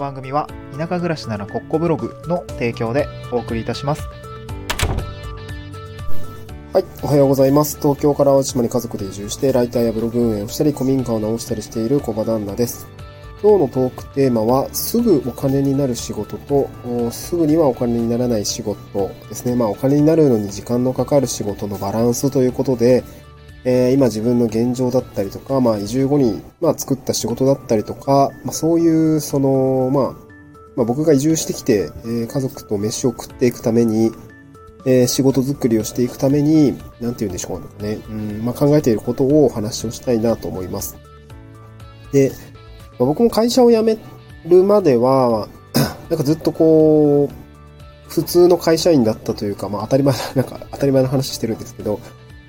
番組は田舎暮らしならコッコブログの提供でお送りいたします。はい、おはようございます。東京から淡路島に家族で移住して、ライターやブログ運営をしたり、古民家を直したりしている小場旦那です。今日のトークテーマは、すぐお金になる仕事と、すぐにはお金にならない仕事ですね。まあ、お金になるのに時間のかかる仕事のバランスということで、えー今自分の現状だったりとか、まあ、移住後に、まあ、作った仕事だったりとか、まあ、そういう、その、まあ、まあ、僕が移住してきて、えー家族と飯を食っていくために、えー仕事作りをしていくために、なんて言うんでしょうかね。うん、まあ、考えていることをお話をしたいなと思います。で、まあ僕も会社を辞めるまでは、なんかずっとこう、普通の会社員だったというか、まあ当たり前な、なんか当たり前の話してるんですけど、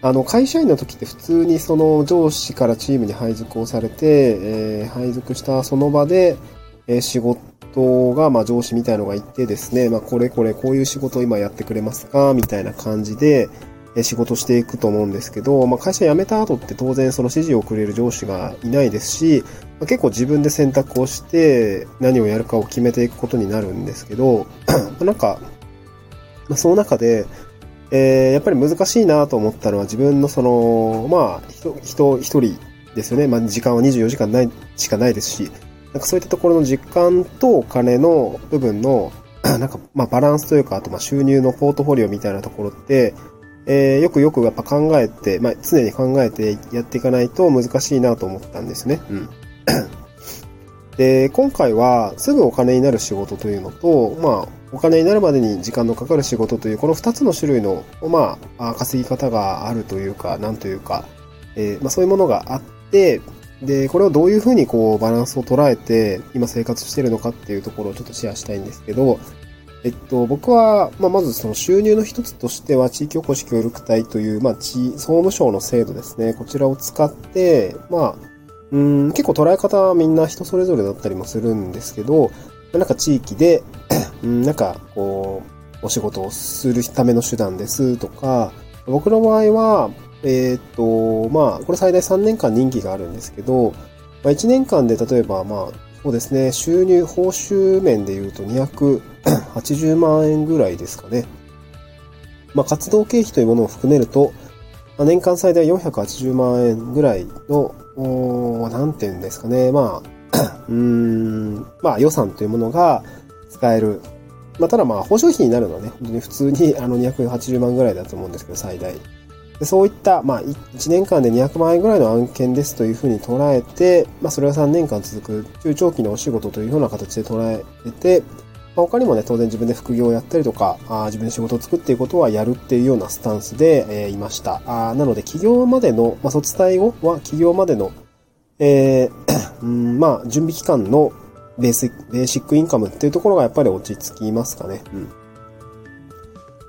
あの、会社員の時って普通にその上司からチームに配属をされて、えー配属したその場で、えー仕事が、まあ上司みたいのがいてですね、まあこれこれこういう仕事を今やってくれますか？みたいな感じで、えー仕事していくと思うんですけど、まあ会社辞めた後って当然その指示をくれる上司がいないですし、まあ結構自分で選択をして何をやるかを決めていくことになるんですけど、なんか、まあその中で、えーやっぱり難しいなと思ったのは自分のその、まあ、人、人、一人ですよね。まあ、時間は24時間ない、しかないですし、なんかそういったところの時間とお金の部分の、なんか、まあ、バランスというか、あと、まあ、収入のポートフォリオみたいなところって、えーよくよくやっぱ考えて、まあ、常に考えてやっていかないと難しいなと思ったんですね。うん。で、今回はすぐお金になる仕事というのと、まあ、お金になるまでに時間のかかる仕事という、この二つの種類の、まあ、稼ぎ方があるというか、なんというか、えーまあ、そういうものがあって、で、これをどういうふうにこう、バランスを捉えて、今生活してるのかっていうところをちょっとシェアしたいんですけど、えっと、僕は、まあ、まずその収入の一つとしては、地域おこし協力隊という、まあ、地、総務省の制度ですね。こちらを使って、まあ、うん、結構捉え方はみんな人それぞれだったりもするんですけど、なんか地域で、なんか、こう、お仕事をするための手段ですとか、僕の場合は、えーと、まあ、これ最大3年間任期があるんですけど、まあ、1年間で例えば、まあ、そうですね、収入、報酬面で言うと280万円ぐらいですかね。まあ、活動経費というものを含めると、まあ、年間最大480万円ぐらいの、おなんて言うんですかね、まあ、うん、まあ予算というものが使える。まあただまあ報奨費になるのはね、本当に普通にあの280万ぐらいだと思うんですけど、最大。でそういった、まあ1年間で200万円ぐらいの案件ですというふうに捉えて、まあそれが3年間続く中長期のお仕事というような形で捉えて、まあ、他にもね、当然自分で副業をやったりとか、あ自分で仕事を作っていくことはやるっていうようなスタンスで、えーいました。あなので、起業までの、まあ、卒退後は起業までの、えー うん、まあ、準備期間のベース、ベーシックインカムっていうところがやっぱり落ち着きますかね。うん。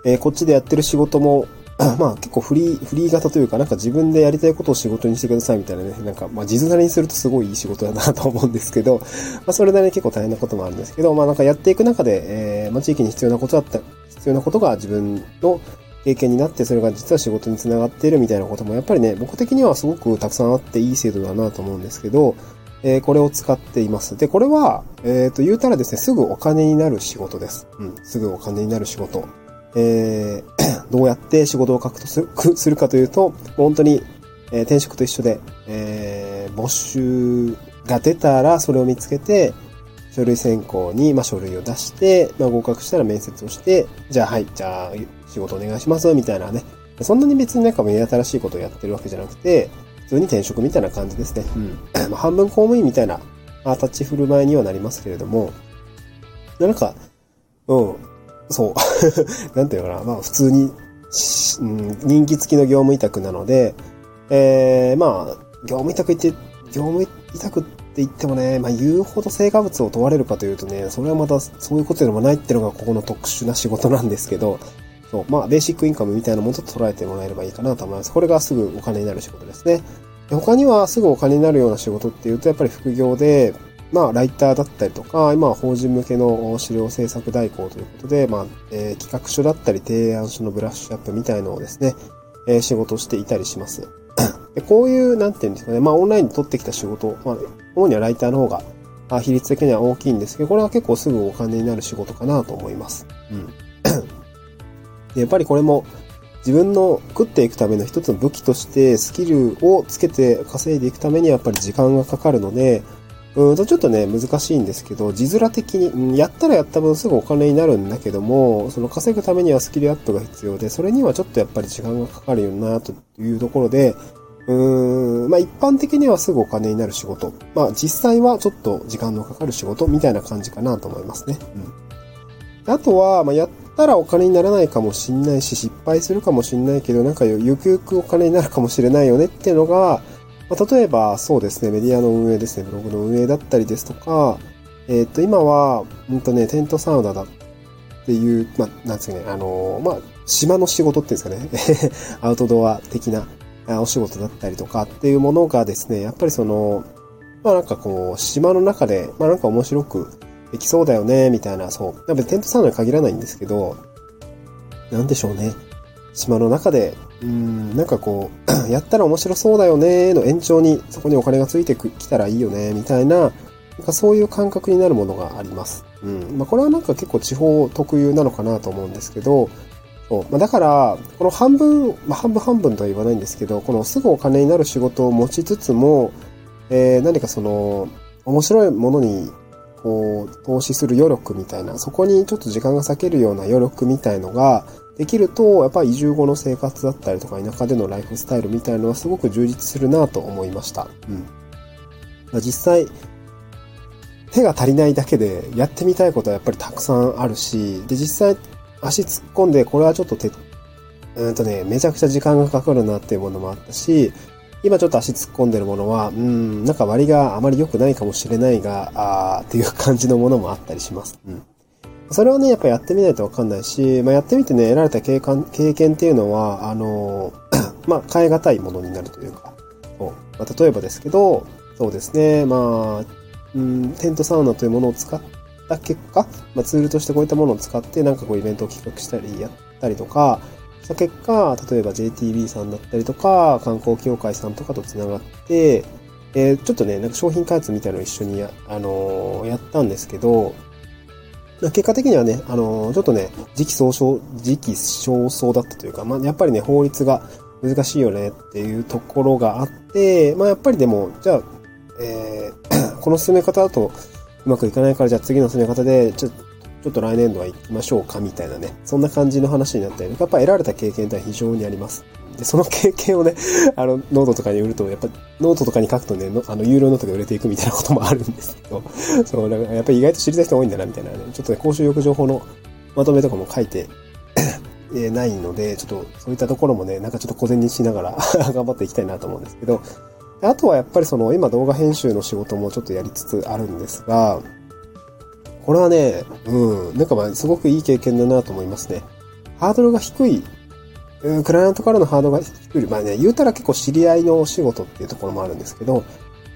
えーこっちでやってる仕事も、まあ結構フリー、フリー型というか、なんか自分でやりたいことを仕事にしてくださいみたいなね、なんか、まあ、地図なりにするとすごいいい仕事だなと思うんですけど、まあ、それなりに結構大変なこともあるんですけど、まあ、なんかやっていく中で、えーまあ、地域に必要なことだった、必要なことが自分の経験になって、それが実は仕事につながっているみたいなことも、やっぱりね、僕的にはすごくたくさんあっていい制度だなと思うんですけど、えーこれを使っています。で、これは、えっ、と、言うたらですね、すぐお金になる仕事です。うん、すぐお金になる仕事。えー どうやって仕事を獲得するするかというと、本当に、えー転職と一緒で、えー募集が出たらそれを見つけて、書類選考に、まあ、書類を出して、まあ、合格したら面接をして、じゃあはい、じゃあ仕事お願いします、みたいなね。そんなに別になんか目新しいことをやってるわけじゃなくて、普通に転職みたいな感じですね。うん。まあ半分公務員みたいな、まあ、立ち振る舞いにはなりますけれども、なんか、うん、そう。なんていうのかな。まあ普通に、しうん、人気付きの業務委託なので、えー、まあ、業務委託って、業務委託って言ってもね、まあ言うほど成果物を問われるかというとね、それはまたそういうことでもないっていうのがここの特殊な仕事なんですけど、そう、まあベーシックインカムみたいなものと捉えてもらえればいいかなと思います。これがすぐお金になる仕事ですね。で他にはすぐお金になるような仕事っていうと、やっぱり副業で、まあ、ライターだったりとか、今は法人向けの資料制作代行ということで、まあ、えー企画書だったり提案書のブラッシュアップみたいのをですね、えー仕事していたりします。でこういう、なんていうんですかね、まあ、オンラインで取ってきた仕事、まあ、主にはライターの方が比率的には大きいんですけど、これは結構すぐお金になる仕事かなと思います。うん。でやっぱりこれも自分の食っていくための一つの武器としてスキルをつけて稼いでいくためにはやっぱり時間がかかるので、うんとちょっとね、難しいんですけど、字面的に、やったらやった分すぐお金になるんだけども、その稼ぐためにはスキルアップが必要で、それにはちょっとやっぱり時間がかかるよな、というところで、うーん、まあ一般的にはすぐお金になる仕事。まあ実際はちょっと時間のかかる仕事みたいな感じかなと思いますね。うん。あとは、まあやったらお金にならないかもしんないし、失敗するかもしんないけど、なんかゆくゆくお金になるかもしれないよねっていうのが、まあ、例えばそうですね、メディアの運営ですね、ブログの運営だったりですとか、えっ、と、今は、うんとね、テントサウナだっていう、まあ、なんですかね、あのーまあ、島の仕事っていうんですかね、アウトドア的なお仕事だったりとかっていうものがですね、やっぱりその、まあなんかこう、島の中で、まあなんか面白くできそうだよね、みたいな、そう。やっぱりテントサウナに限らないんですけど、なんでしょうね。島の中で、うん、なんかこう、やったら面白そうだよね、の延長にそこにお金がついてきたらいいよね、みたいな、なんかそういう感覚になるものがあります。うん。まあこれはなんか結構地方特有なのかなと思うんですけど、そう。まあだから、この半分、まあ半分半分とは言わないんですけど、このすぐお金になる仕事を持ちつつも、えー、何かその、面白いものに、こう、投資する余力みたいな、そこにちょっと時間が割けるような余力みたいのが、できると、やっぱり移住後の生活だったりとか、田舎でのライフスタイルみたいのはすごく充実するなと思いました。うん。まあ実際、手が足りないだけで、やってみたいことはやっぱりたくさんあるし、で、実際、足突っ込んで、これはちょっと手、うんとね、めちゃくちゃ時間がかかるなっていうものもあったし、今ちょっと足突っ込んでるものは、うん、なんか割があまり良くないかもしれないが、あーっていう感じのものもあったりします。うん。それはね、やっぱやってみないとわかんないし、まあ、やってみてね、得られた経験経験っていうのは、あの まあ、変え難いものになるというか、そうまあ、例えばですけど、そうですね、まあ、うん、テントサウナというものを使った結果、まあ、ツールとしてこういったものを使って、なんかこうイベントを企画したり、やったりとか、した結果、例えば JTB さんだったりとか、観光協会さんとかと繋がって、えーちょっとね、なんか商品開発みたいなのを一緒にや、あのーやったんですけど、結果的にはね、あのーちょっとね、時期尚早、時期尚早だったというか、まあ、やっぱりね、法律が難しいよねっていうところがあって、まあ、やっぱりでも、じゃあ、えー この進め方だとうまくいかないから、じゃあ次の進め方で、ちょ、ちょっと来年度は行きましょうか、みたいなね。そんな感じの話になったりとか、やっぱ得られた経験って非常にあります。で、その経験をね、あの、ノートとかに売ると、やっぱ、ノートとかに書くとね、あの、有料ノートが売れていくみたいなこともあるんですけど、そう、だかやっぱり意外と知りたい人多いんだな、みたいなね。ちょっとね、公衆浴情報のまとめとかも書いて、えないので、ちょっとそういったところもね、なんかちょっと小銭にしながら 頑張っていきたいなと思うんですけど、あとはやっぱりその今動画編集の仕事もちょっとやりつつあるんですが、これはね、うん、なんかまあすごくいい経験だなと思いますね。ハードルが低い、うんクライアントからのハードルが低い。まあね、言うたら結構知り合いのお仕事っていうところもあるんですけど、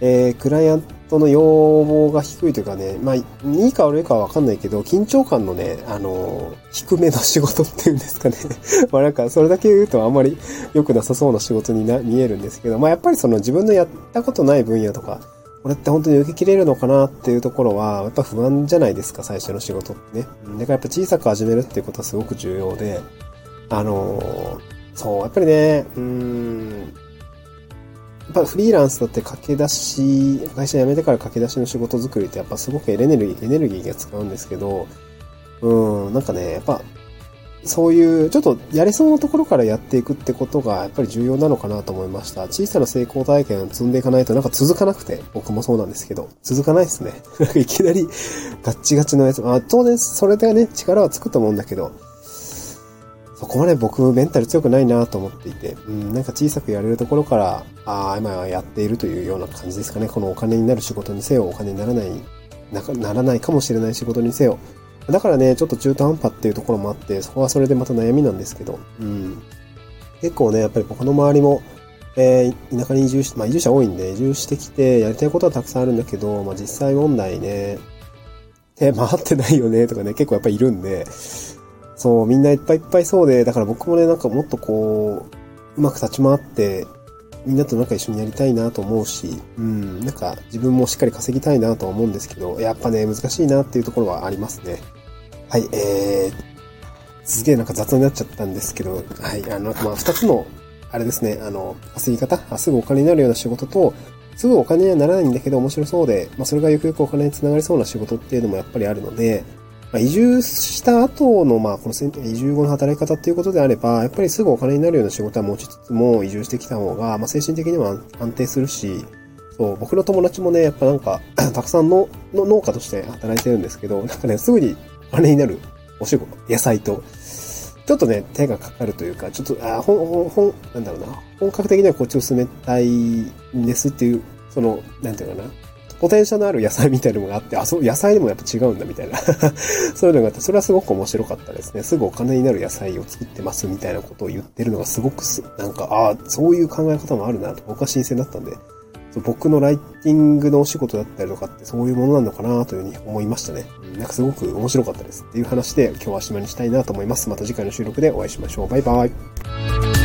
えー、クライアントの要望が低いというかね、まあ、いいか悪いかはわかんないけど、緊張感のね、あのー低めの仕事っていうんですかね。まあなんか、それだけ言うとあんまり良くなさそうな仕事にな見えるんですけど、まあやっぱりその自分のやったことない分野とか、これって本当に受け切れるのかなっていうところは、やっぱ不安じゃないですか、最初の仕事ってね。だからやっぱ小さく始めるっていうことはすごく重要で、あのそう、やっぱりね、うん、やっぱフリーランスだって駆け出し、会社辞めてから駆け出しの仕事作りってやっぱすごくエネルギー、エネルギーが使うんですけど、うん、なんかね、やっぱ、そういう、ちょっとやれそうなところからやっていくってことがやっぱり重要なのかなと思いました。小さな成功体験を積んでいかないとなんか続かなくて、僕もそうなんですけど、続かないですね。なんかいきなりガッチガチのやつ、あ、当然それでね、力はつくと思うんだけど、そこまで僕メンタル強くないなと思っていて、うん、なんか小さくやれるところから、ああ、今はやっているというような感じですかね。このお金になる仕事にせよ、お金にならない、なならないかもしれない仕事にせよ。だからね、ちょっと中途半端っていうところもあって、そこはそれでまた悩みなんですけど、うん。結構ね、やっぱり僕の周りも、えー田舎に移住して、まあ移住者多いんで、移住してきて、やりたいことはたくさんあるんだけど、まあ実際問題ね、手回ってないよね、とかね、結構やっぱりいるんで、そう、みんないっぱいいっぱいそうで、だから僕もね、なんかもっとこう、うまく立ち回って、みんなとなんか一緒にやりたいなと思うし、うん、なんか自分もしっかり稼ぎたいなと思うんですけど、やっぱね、難しいなっていうところはありますね。はい、えー、すげえなんか雑になっちゃったんですけど、はい、あの、まあ、二つの、あれですね、あの、稼ぎ方、すぐお金になるような仕事と、すぐお金にはならないんだけど面白そうで、まあ、それがゆくゆくお金につながりそうな仕事っていうのもやっぱりあるので、まあ、移住した後の、まあ、この移住後の働き方っていうことであれば、やっぱりすぐお金になるような仕事は持ちつつも、移住してきた方が、まあ、精神的には安定するし、そう、僕の友達もね、やっぱなんか、たくさんのの農家として働いてるんですけど、なんかね、すぐにお金になる？お仕事、野菜と、ちょっとね、手がかかるというか、ちょっと、あ、ほん、ほん、なんだろうな、本格的にはこっちを進めたいんですっていう、その、なんていうかな、ポテンシャルのある野菜みたいなのがあって、あ、そう、野菜でもやっぱ違うんだみたいな。そういうのがあって、それはすごく面白かったですね。すぐお金になる野菜を作ってますみたいなことを言ってるのがすごくす、なんか、ああ、そういう考え方もあるなと僕は新鮮だったんで、僕のライティングのお仕事だったりとかってそういうものなのかなというふうに思いましたね。うん、なんかすごく面白かったですっていう話で今日は締まりにしたいなと思います。また次回の収録でお会いしましょう。バイバイ。